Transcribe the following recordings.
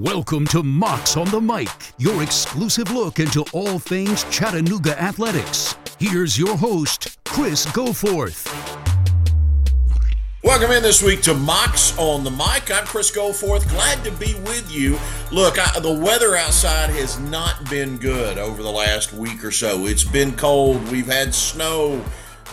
Welcome to Mocs on the Mic, your exclusive look into all things Chattanooga athletics. Here's your host, Chris Goforth. Welcome in this week to Mocs on the Mic. I'm Chris Goforth. Glad to be with you. Look, I, the weather outside has not been good over the last week or so. It's been cold. We've had snow.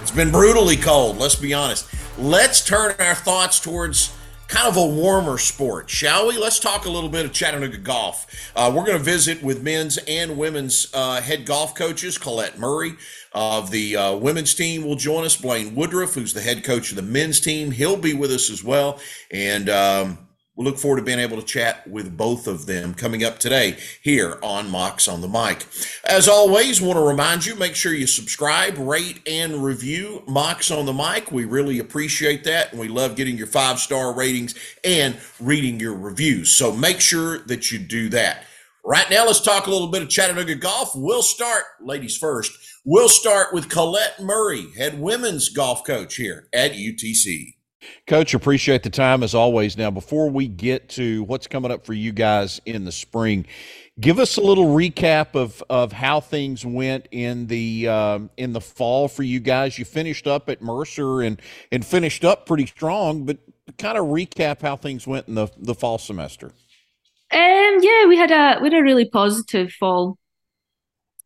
It's been brutally cold, let's be honest. Let's turn our thoughts towards kind of a warmer sport, shall we? Let's talk a little bit of Chattanooga golf. Uh, we're going to visit with men's and women's uh, head golf coaches. Colette Murray of the uh, women's team will join us. Blaine Woodruff, who's the head coach of the men's team, he'll be with us as well. And um, we look forward to being able to chat with both of them coming up today here on Mocs on the Mic. As always, want to remind you make sure you subscribe, rate, and review Mocs on the Mic. We really appreciate that, and we love getting your five star ratings and reading your reviews. So make sure that you do that. Right now, let's talk a little bit of Chattanooga golf. We'll start, ladies first. We'll start with Colette Murray, head women's golf coach here at UTC. Coach, appreciate the time as always. Now, before we get to what's coming up for you guys in the spring, give us a little recap of of how things went in the um, in the fall for you guys. You finished up at Mercer and and finished up pretty strong, but kind of recap how things went in the the fall semester. Um, yeah, we had a we had a really positive fall.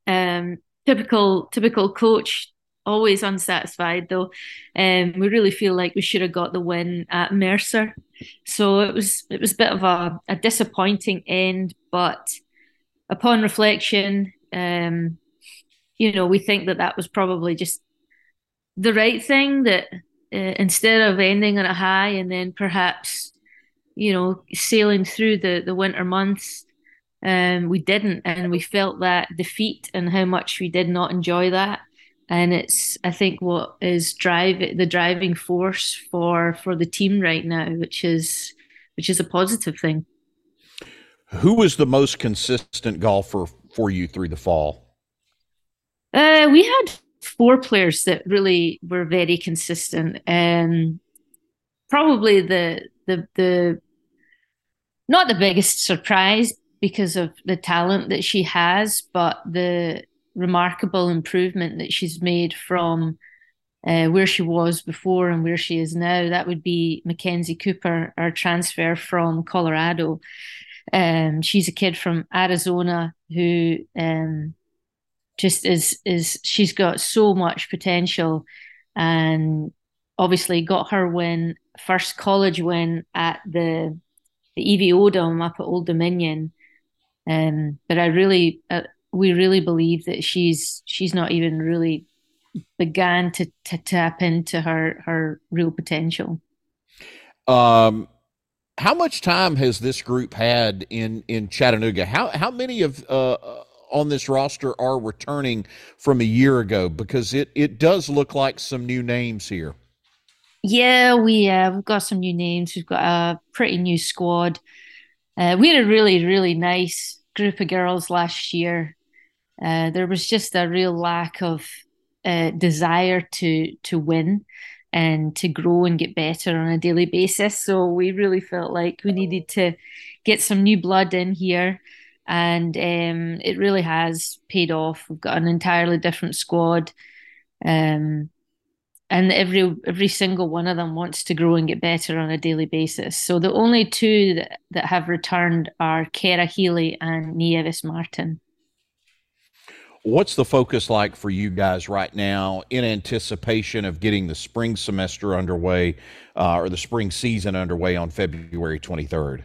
Um, typical typical coach always unsatisfied though. Um, we really feel like we should have got the win at Mercer. So it was it was a bit of a, a disappointing end, but upon reflection, um, you know, we think that that was probably just the right thing. That uh, instead of ending on a high and then perhaps, you know, sailing through the the winter months. Um, we didn't, and we felt that defeat and how much we did not enjoy that and it's I think what is drive the driving force for for the team right now, which is which is a positive thing. Who was the most consistent golfer for you through the fall? Uh, we had four players that really were very consistent. and probably the the the not the biggest surprise because of the talent that she has, but the remarkable improvement that she's made from uh, where she was before and where she is now. That would be Makenzie Cooper, our transfer from Colorado. Um, she's a kid from Arizona who um, just is is she's got so much potential, and obviously got her win first college win at the the Evie Odom up at Old Dominion. Um, but I really, uh, we really believe that she's she's not even really began to, to tap into her her real potential. Um, how much time has this group had in in Chattanooga? How how many of uh, on this roster are returning from a year ago? Because it it does look like some new names here. Yeah, we uh, we've got some new names. We've got a pretty new squad. Uh, we had a really really nice group of girls last year. Uh, there was just a real lack of uh, desire to to win and to grow and get better on a daily basis. So we really felt like we needed to get some new blood in here, and um, it really has paid off. We've got an entirely different squad, um, and every every single one of them wants to grow and get better on a daily basis. So the only two that, that have returned are Kara Healy and Nieves Martin. What's the focus like for you guys right now in anticipation of getting the spring semester underway uh, or the spring season underway on February 23rd?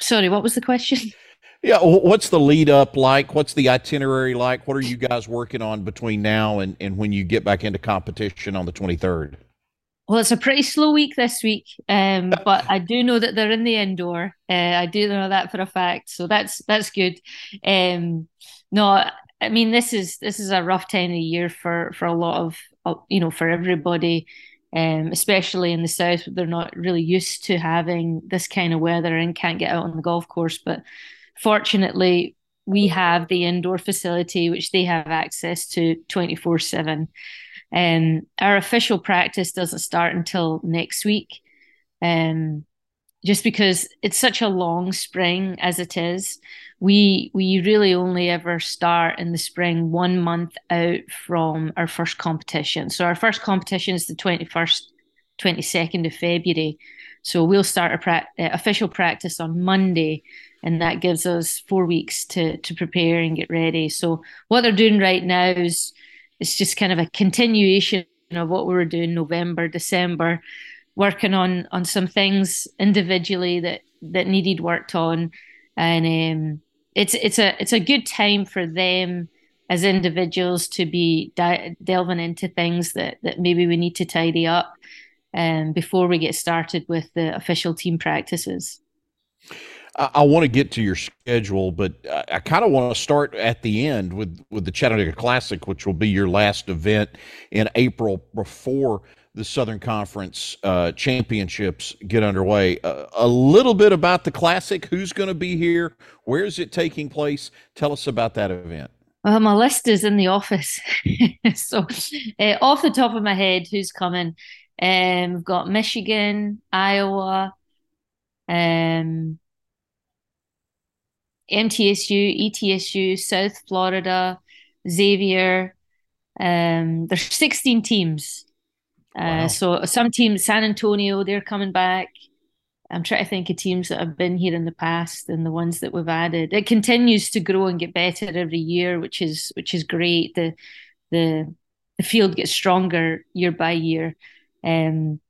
Sorry, what was the question? Yeah, what's the lead up like? What's the itinerary like? What are you guys working on between now and, and when you get back into competition on the 23rd? Well, it's a pretty slow week this week, um, but I do know that they're in the indoor. Uh, I do know that for a fact, so that's that's good. Um, no, I mean, this is this is a rough time of year for for a lot of you know for everybody, um, especially in the south. They're not really used to having this kind of weather and can't get out on the golf course. But fortunately, we have the indoor facility which they have access to twenty four seven. And um, our official practice doesn't start until next week. Um, just because it's such a long spring as it is. We we really only ever start in the spring one month out from our first competition. So our first competition is the twenty first, twenty second of February. So we'll start a pra- uh, official practice on Monday, and that gives us four weeks to to prepare and get ready. So what they're doing right now is it's just kind of a continuation of what we were doing November, December working on on some things individually that that needed worked on, and um, it's it's a it's a good time for them as individuals to be di- delving into things that that maybe we need to tidy up um, before we get started with the official team practices. I, want to get to your schedule, but I, I kind of want to start at the end with with the Chattanooga Classic, which will be your last event in April before the Southern Conference uh, championships get underway. Uh, a little bit about the Classic. Who's going to be here? Where is it taking place? Tell us about that event. Well, my list is in the office. so, uh, off the top of my head, who's coming? Um, we've got Michigan, Iowa, um, MTSU, ETSU, South Florida, Xavier. Um, there's 16 teams Uh, so some teams, San Antonio, they're coming back. I'm trying to think of teams that have been here in the past and the ones that we've added. It continues to grow and get better every year, which is which is great. The the the field gets stronger year by year. Um,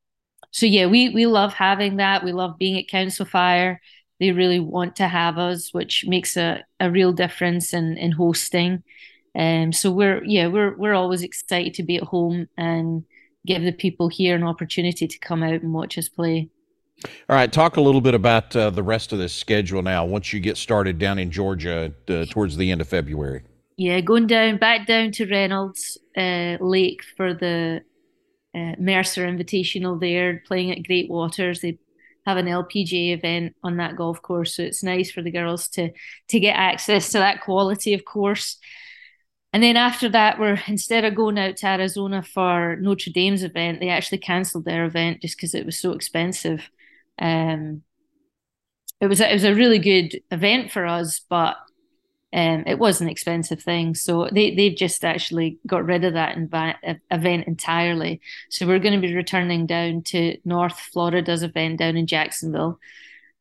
so yeah, we we love having that. We love being at Council Fire. They really want to have us, which makes a, a real difference in in hosting. Um, so we're yeah we're we're always excited to be at home and give the people here an opportunity to come out and watch us play. All right, talk a little bit about uh, the rest of this schedule now. Once you get started down in Georgia uh, towards the end of February. Yeah, going down back down to Reynolds uh, Lake for the uh, Mercer Invitational. There, playing at Great Waters. They have an LPGA event on that golf course, so it's nice for the girls to to get access to that quality of course. And then after that, we're instead of going out to Arizona for Notre Dame's event, they actually cancelled their event just because it was so expensive. Um, it was a, it was a really good event for us, but um, it was an expensive thing. So they they've just actually got rid of that inv- event entirely. So we're going to be returning down to North Florida's event down in Jacksonville,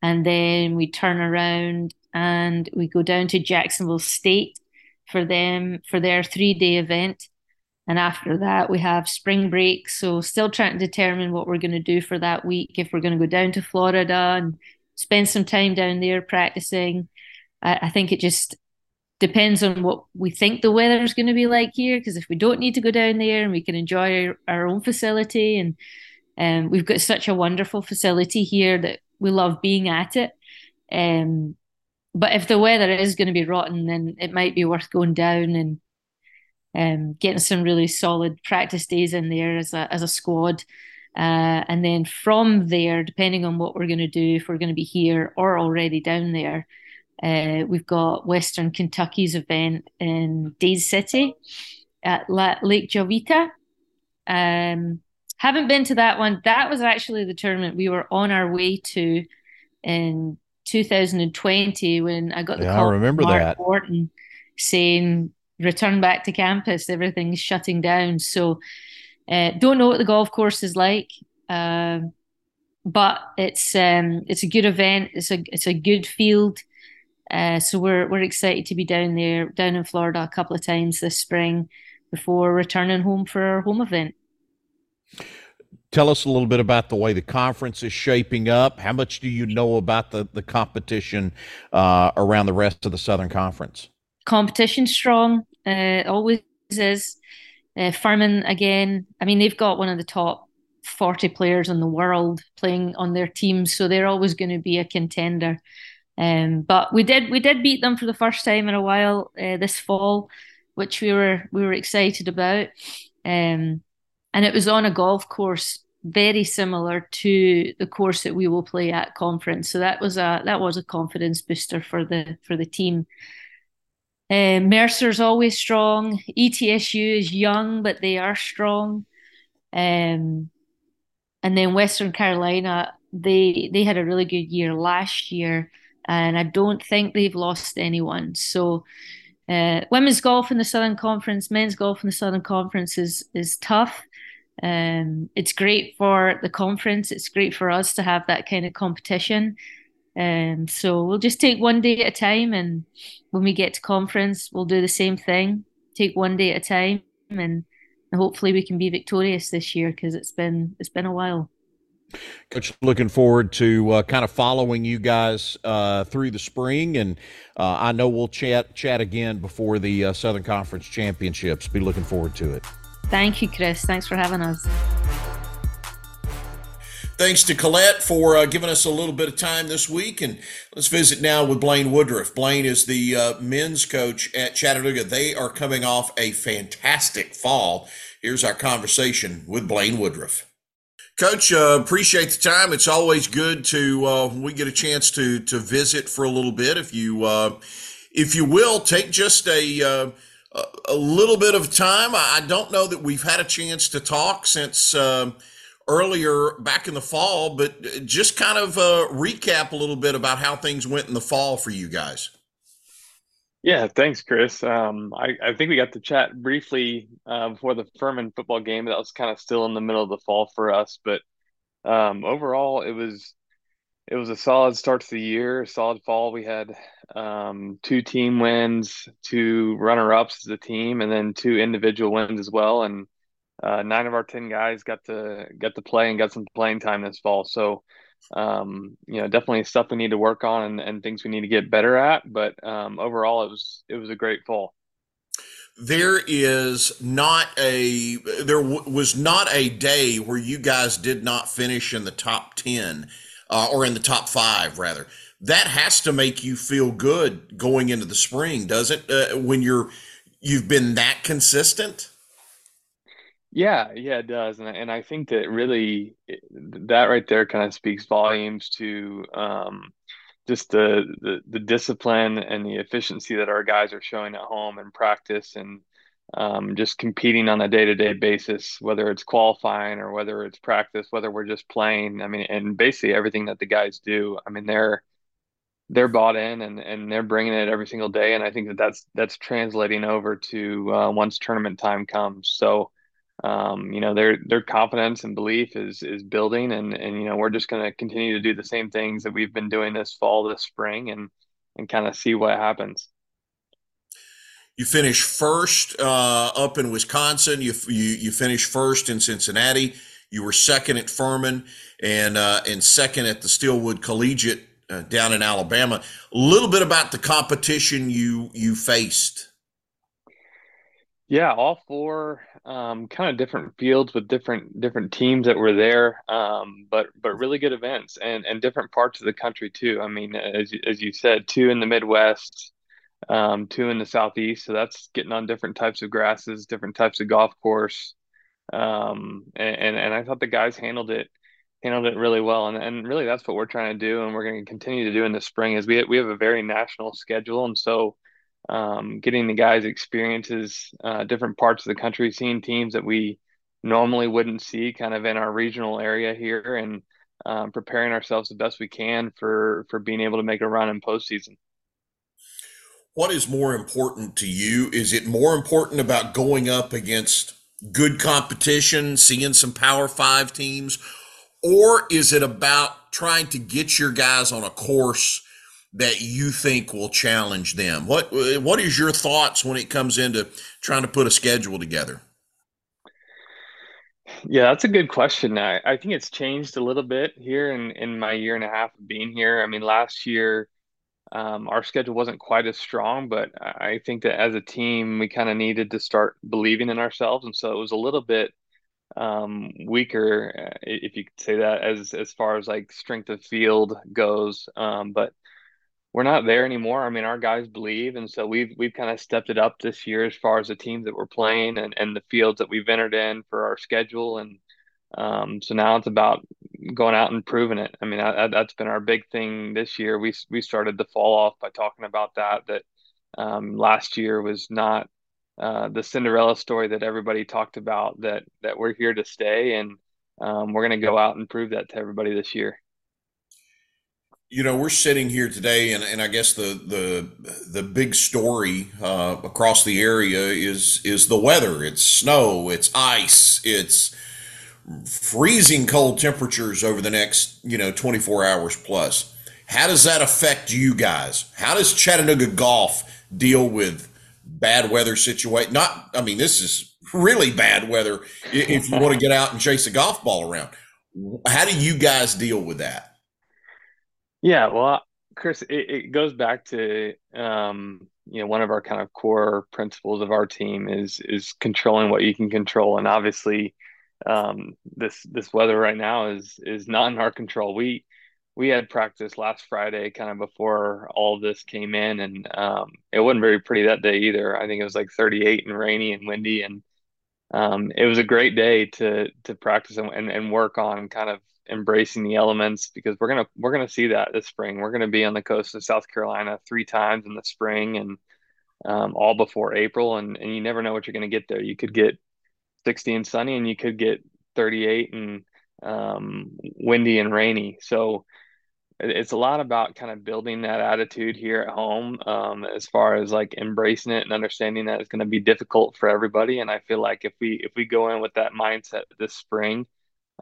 and then we turn around and we go down to Jacksonville State for them for their three day event. And after that, we have spring break. So, still trying to determine what we're going to do for that week. If we're going to go down to Florida and spend some time down there practicing. I, I think it just depends on what we think the weather is going to be like here. Because if we don't need to go down there and we can enjoy our, our own facility, and um, we've got such a wonderful facility here that we love being at it. Um, but if the weather is going to be rotten, then it might be worth going down and um, getting some really solid practice days in there as a as a squad. Uh, and then from there, depending on what we're going to do, if we're going to be here or already down there, uh, we've got Western Kentucky's event in Dade City at La- Lake Jovita. Um, haven't been to that one. That was actually the tournament we were on our way to in 2020 when I got the yeah, call I remember from Mark that. Wharton saying return back to campus, everything's shutting down. So uh, don't know what the golf course is like, uh, but it's um, it's a good event. It's a it's a good field. Uh, so we're we're excited to be down there, down in Florida a couple of times this spring before returning home for our home event. Tell us a little bit about the way the conference is shaping up. How much do you know about the, the competition uh, around the rest of the Southern Conference? Competition strong, uh, always is. Uh, Furman again. I mean, they've got one of the top forty players in the world playing on their team, so they're always going to be a contender. Um, but we did we did beat them for the first time in a while uh, this fall, which we were we were excited about. Um, and it was on a golf course very similar to the course that we will play at conference. So that was a that was a confidence booster for the for the team. Uh, Mercer's always strong. ETSU is young, but they are strong. Um, and then Western Carolina, they they had a really good year last year, and I don't think they've lost anyone. So. Uh, women's golf in the Southern Conference, men's golf in the Southern Conference is is tough. Um, it's great for the conference. It's great for us to have that kind of competition. Um, so we'll just take one day at a time, and when we get to conference, we'll do the same thing. Take one day at a time, and hopefully we can be victorious this year because it's been it's been a while. Coach, looking forward to uh, kind of following you guys uh, through the spring, and uh, I know we'll chat chat again before the uh, Southern Conference Championships. Be looking forward to it. Thank you, Chris. Thanks for having us. Thanks to Colette for uh, giving us a little bit of time this week. And let's visit now with Blaine Woodruff. Blaine is the uh, men's coach at Chattanooga. They are coming off a fantastic fall. Here's our conversation with Blaine Woodruff. Coach, uh, appreciate the time. It's always good to uh, we get a chance to to visit for a little bit. If you uh, if you will, take just a uh, a little bit of time. I don't know that we've had a chance to talk since uh, earlier back in the fall, but just kind of uh, recap a little bit about how things went in the fall for you guys. Yeah, thanks, Chris. Um, I, I, think we got to chat briefly uh, before the Furman football game. That was kind of still in the middle of the fall for us, but um, overall, it was it was a solid start to the year, solid fall. We had um, two team wins, two runner ups as a team, and then two individual wins as well. And uh, nine of our ten guys got to got to play and got some playing time this fall. So, um, you know, definitely stuff we need to work on and, and things we need to get better at. But um, overall, it was it was a great fall. There is not a there w- was not a day where you guys did not finish in the top ten uh, or in the top five rather. That has to make you feel good going into the spring, does it? Uh, when you're you've been that consistent. Yeah, yeah, it does, and and I think that really that right there kind of speaks volumes to um, just the, the the discipline and the efficiency that our guys are showing at home and practice, and um, just competing on a day to day basis, whether it's qualifying or whether it's practice, whether we're just playing. I mean, and basically everything that the guys do. I mean, they're they're bought in and and they're bringing it every single day, and I think that that's that's translating over to uh, once tournament time comes. So. Um, you know their their confidence and belief is is building and and you know we're just going to continue to do the same things that we've been doing this fall this spring and and kind of see what happens you finished first uh, up in Wisconsin. You, you you finished first in Cincinnati. You were second at Furman and uh, and second at the Steelwood Collegiate uh, down in Alabama. A little bit about the competition you you faced. Yeah, all four um, kind of different fields with different different teams that were there, um, but but really good events and and different parts of the country too. I mean, as as you said, two in the Midwest, um, two in the southeast. So that's getting on different types of grasses, different types of golf course. Um, and, and I thought the guys handled it handled it really well. And, and really that's what we're trying to do. And we're going to continue to do in the spring is we, we have a very national schedule. And so um, getting the guys experiences, uh, different parts of the country, seeing teams that we normally wouldn't see kind of in our regional area here and um, preparing ourselves the best we can for, for being able to make a run in postseason what is more important to you? Is it more important about going up against good competition, seeing some Power Five teams, or is it about trying to get your guys on a course that you think will challenge them? What What is your thoughts when it comes into trying to put a schedule together? Yeah, that's a good question. I, I think it's changed a little bit here in, in my year and a half of being here. I mean, last year um, our schedule wasn't quite as strong, but I think that as a team, we kind of needed to start believing in ourselves, and so it was a little bit um, weaker, uh, if you could say that, as as far as like strength of field goes. Um, but we're not there anymore. I mean, our guys believe, and so we've we've kind of stepped it up this year as far as the teams that we're playing and and the fields that we've entered in for our schedule and um, so now it's about going out and proving it. I mean, that, has been our big thing this year. We we started the fall off by talking about that. That um, last year was not uh, the Cinderella story that everybody talked about. That that we're here to stay, and um, we're going to go out and prove that to everybody this year. You know, we're sitting here today, and, and I guess the the the big story uh, across the area is is the weather. It's snow, it's ice, it's freezing cold temperatures over the next you know 24 hours plus. How does that affect you guys? How does Chattanooga golf deal with bad weather situation? Not, I mean, this is really bad weather if you want to get out and chase a golf ball around. How do you guys deal with that? Yeah, well, Chris, it, it goes back to um, you know one of our kind of core principles of our team is is controlling what you can control, and obviously um, this this weather right now is is not in our control. We we had practice last Friday, kind of before all this came in, and um, it wasn't very pretty that day either. I think it was like 38 and rainy and windy, and um, it was a great day to to practice and, and, and work on kind of embracing the elements because we're gonna we're gonna see that this spring. We're gonna be on the coast of South Carolina three times in the spring and um, all before April, and and you never know what you're gonna get there. You could get 60 and sunny, and you could get 38 and um, windy and rainy. So it's a lot about kind of building that attitude here at home um, as far as like embracing it and understanding that it's going to be difficult for everybody and i feel like if we if we go in with that mindset this spring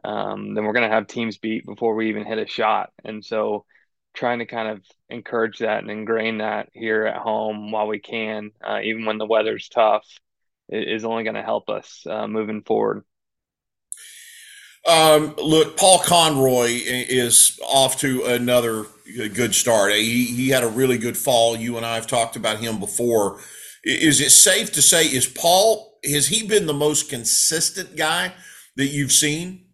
um, then we're going to have teams beat before we even hit a shot and so trying to kind of encourage that and ingrain that here at home while we can uh, even when the weather's tough is only going to help us uh, moving forward um, look, Paul Conroy is off to another good start. He, he had a really good fall. You and I have talked about him before. Is it safe to say, is Paul, has he been the most consistent guy that you've seen?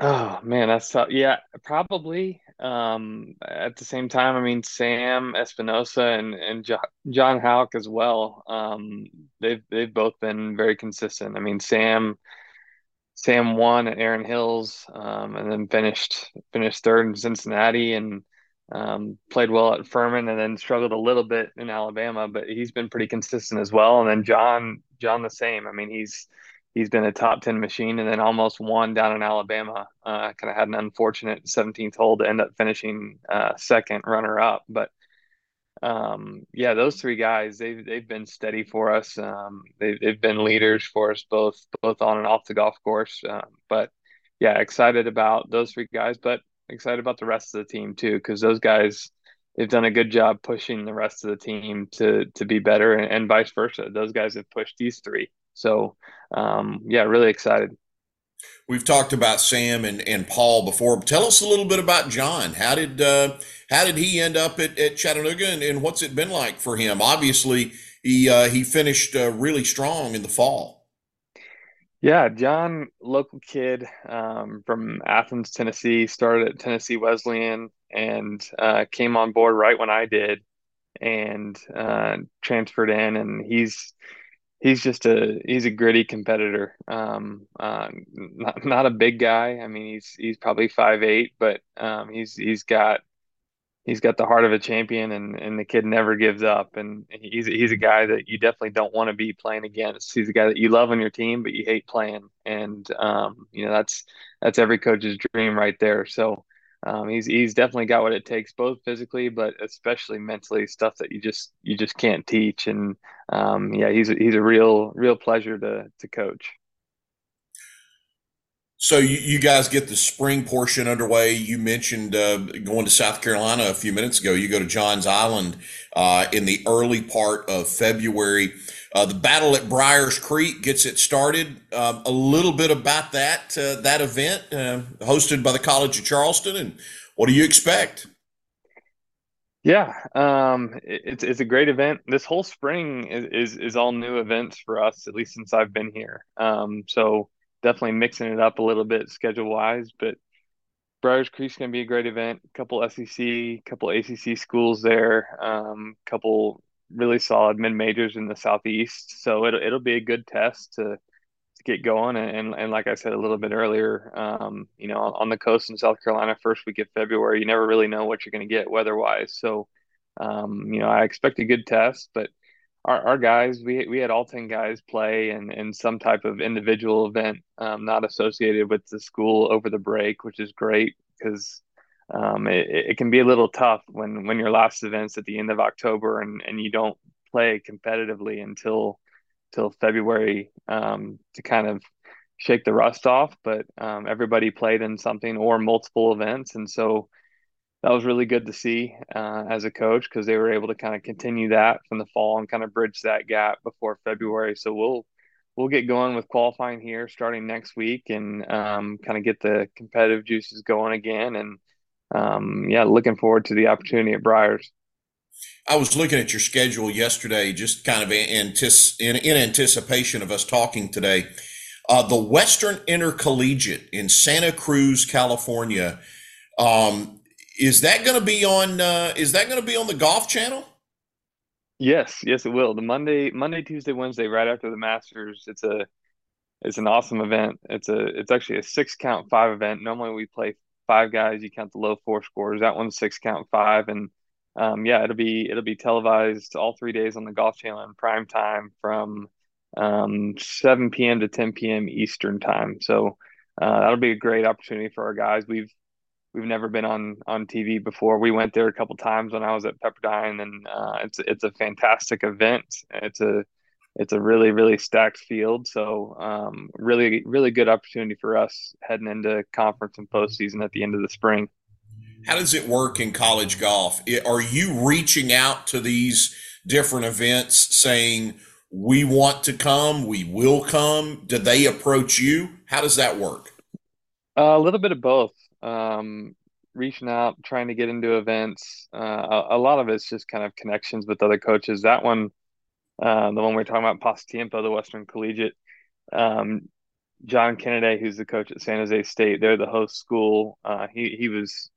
Oh man, that's tough. Yeah, probably. Um, at the same time, I mean, Sam Espinosa and and John Houck as well. Um, they've they've both been very consistent. I mean, Sam Sam won at Erin Hills, um, and then finished finished third in Cincinnati, and um, played well at Furman, and then struggled a little bit in Alabama. But he's been pretty consistent as well. And then John John the same. I mean, he's he's been a top ten machine, and then almost won down in Alabama. Uh, kind of had an unfortunate 17th hole to end up finishing uh, second runner up, but um, yeah, those three guys, they've they've been steady for us. Um, they've they've been leaders for us both both on and off the golf course. Um, but yeah, excited about those three guys, but excited about the rest of the team too, because those guys they've done a good job pushing the rest of the team to to be better, and, and vice versa. Those guys have pushed these three. So um, yeah, really excited. We've talked about Sam and, and Paul before. Tell us a little bit about John. How did uh, how did he end up at, at Chattanooga, and, and, what's it been like for him? Obviously, he uh, he finished uh, really strong in the fall. Yeah, John, local kid um, from Athens, Tennessee, started at Tennessee Wesleyan and uh, came on board right when I did, and uh, transferred in, and he's he's just a he's a gritty competitor. Um, uh, not not a big guy. I mean, he's he's probably five eight, but um, he's he's got he's got the heart of a champion, and and the kid never gives up. And he's he's a guy that you definitely don't want to be playing against. He's a guy that you love on your team, but you hate playing. And um, you know that's that's every coach's dream right there. So um, he's he's definitely got what it takes, both physically, but especially mentally, stuff that you just you just can't teach. And um, yeah, he's he's a real real pleasure to to coach. So you, you guys get the spring portion underway. You mentioned uh, going to South Carolina a few minutes ago. You go to Johns Island uh, in the early part of February. Uh, the battle at Briars Creek gets it started. Um, a little bit about that uh, that event uh, hosted by the College of Charleston, and what do you expect? Yeah, um, it, it's it's a great event. This whole spring is, is, is all new events for us, at least since I've been here. Um, so definitely mixing it up a little bit schedule wise, but Briars Creek's going to be a great event. A couple SEC, a couple ACC schools there, um, couple really solid mid majors in the southeast. So it'll it'll be a good test to to get going. And and, and like I said a little bit earlier, um, you know, on the coast in South Carolina, first week of February, you never really know what you're going to get weather wise. So, um, you know, I expect a good test, but our, our guys, we we had all ten guys play in in some type of individual event, um, not associated with the school over the break, which is great because um, it, it, can be a little tough when when your last event's at the end of October and and you don't play competitively until till February um, to kind of shake the rust off. But um, everybody played in something or multiple events, and so that was really good to see uh, as a coach because they were able to kind of continue that from the fall and kind of bridge that gap before February. So we'll we'll get going with qualifying here starting next week and um, kind of get the competitive juices going again. And um, yeah, looking forward to the opportunity at Briars. I was looking at your schedule yesterday, just kind of in, in, anticipation of us talking today. Uh, the Western Intercollegiate in Santa Cruz, California. Um, is that going to be on? Uh, is that going to be on the Golf Channel? Yes, yes, it will. The Monday, Monday, Tuesday, Wednesday, right after the Masters. It's a, it's an awesome event. It's a, it's actually a six count five event. Normally we play five guys. You count the low four scores. That one's six count five, and um, yeah, it'll be it'll be televised all three days on the Golf Channel in prime time from um, 7 p.m. to 10 p.m. Eastern time. So uh, that'll be a great opportunity for our guys. We've we've never been on on TV before. We went there a couple times when I was at Pepperdine, and uh, it's it's a fantastic event. It's a it's a really really stacked field, so um, really really good opportunity for us heading into conference and postseason at the end of the spring. How does it work in college golf? Are you reaching out to these different events saying? We want to come. We will come. Do they approach you? How does that work? Uh, a little bit of both um, reaching out, trying to get into events. Uh, a, a, lot of it's just kind of connections with other coaches. That one, uh, the one we are talking about, Pasatiempo, the Western Collegiate. Um, John Kennedy, who's the coach at San Jose State, they're the host school. Uh, he he was,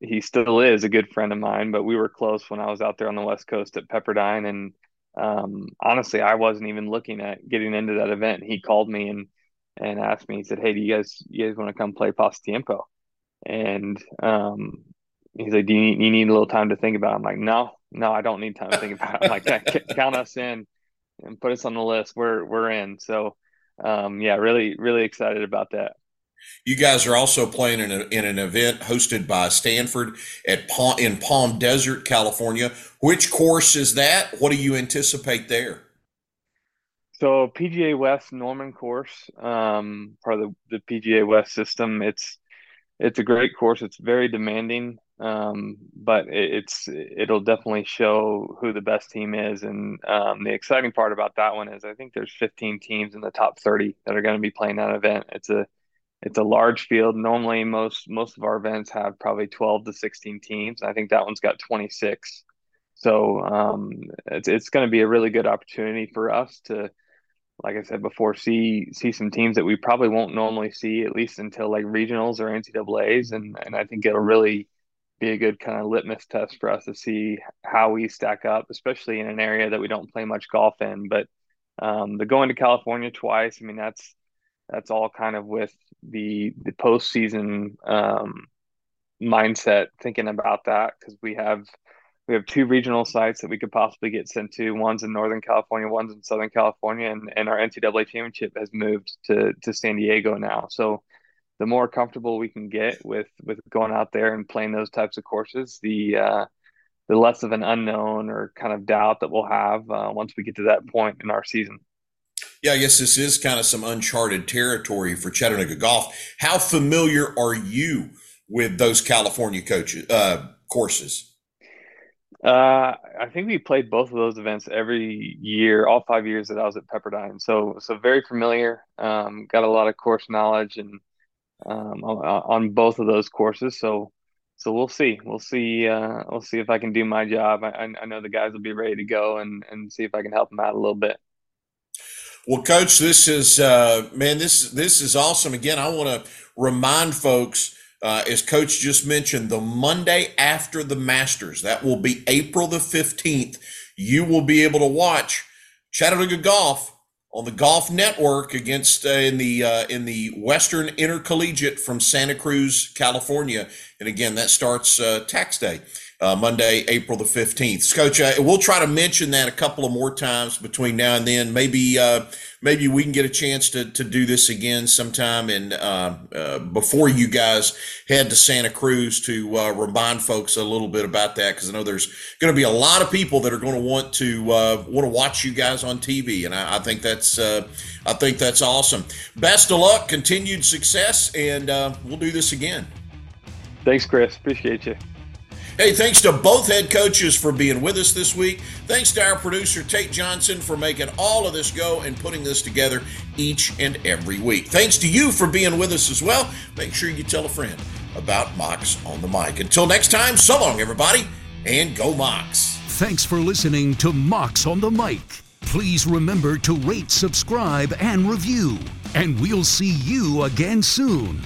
he still is a good friend of mine, but we were close when I was out there on the West Coast at Pepperdine. And um, honestly, I wasn't even looking at getting into that event. He called me and and asked me. He said, "Hey, do you guys you guys want to come play Pasatiempo?" And um, he's like, "Do you need, you need a little time to think about?" It? I'm like, "No, no, I don't need time to think about." It. I'm like, "Count us in and put us on the list. We're we're in." So, um, yeah, really really excited about that. You guys are also playing in, a, in an event hosted by Stanford at Palm, in Palm Desert, California. Which course is that? What do you anticipate there? So PGA West Norman course, um, part of the, the PGA West system. It's it's a great course. It's very demanding, um, but it, it's it'll definitely show who the best team is. And um, the exciting part about that one is I think there's 15 teams in the top 30 that are going to be playing that event. It's a it's a large field. Normally, most most of our events have probably 12 to 16 teams. I think that one's got 26. So um, it's it's going to be a really good opportunity for us to like I said before, see see some teams that we probably won't normally see at least until like regionals or NCAA's, and and I think it'll really be a good kind of litmus test for us to see how we stack up, especially in an area that we don't play much golf in. But um, the going to California twice, I mean that's that's all kind of with the the postseason um, mindset, thinking about that because we have we have two regional sites that we could possibly get sent to. One's in Northern California, one's in Southern California, and, and our NCAA championship has moved to to San Diego now. So the more comfortable we can get with with going out there and playing those types of courses, the uh, the less of an unknown or kind of doubt that we'll have uh, once we get to that point in our season. Yeah, I guess this is kind of some uncharted territory for Chattanooga golf. How familiar are you with those California coaches uh, courses? Uh, I think we played both of those events every year, all five years that I was at Pepperdine. So, so very familiar. Um, got a lot of course knowledge and um, on, on both of those courses. So, so we'll see. We'll see. Uh, we'll see if I can do my job. I, I know the guys will be ready to go and and see if I can help them out a little bit. Well, coach, this is uh, man, this this is awesome. Again, I want to remind folks uh, as Coach just mentioned, the Monday after the Masters, that will be April the 15th, you will be able to watch Chattanooga Golf on the Golf Network against uh, in the uh, in the Western Intercollegiate from Santa Cruz, California. And again, that starts uh, tax day. Uh, Monday, April the 15th. Coach, uh, we'll try to mention that a couple of more times between now and then. Maybe uh, maybe we can get a chance to, to do this again sometime and uh, uh, before you guys head to Santa Cruz to uh, remind folks a little bit about that because I know there's going to be a lot of people that are going to want to want to watch you guys on TV, and I, I think that's I think that's awesome. Best of luck, continued success, and we'll do this again. Thanks, Chris. Appreciate you. Hey, thanks to both head coaches for being with us this week. Thanks to our producer, Tate Johnson, for making all of this go and putting this together each and every week. Thanks to you for being with us as well. Make sure you tell a friend about Mocs on the Mic. Until next time, so long, everybody, and go Mocs. Thanks for listening to Mocs on the Mic. Please remember to rate, subscribe, and review. And we'll see you again soon.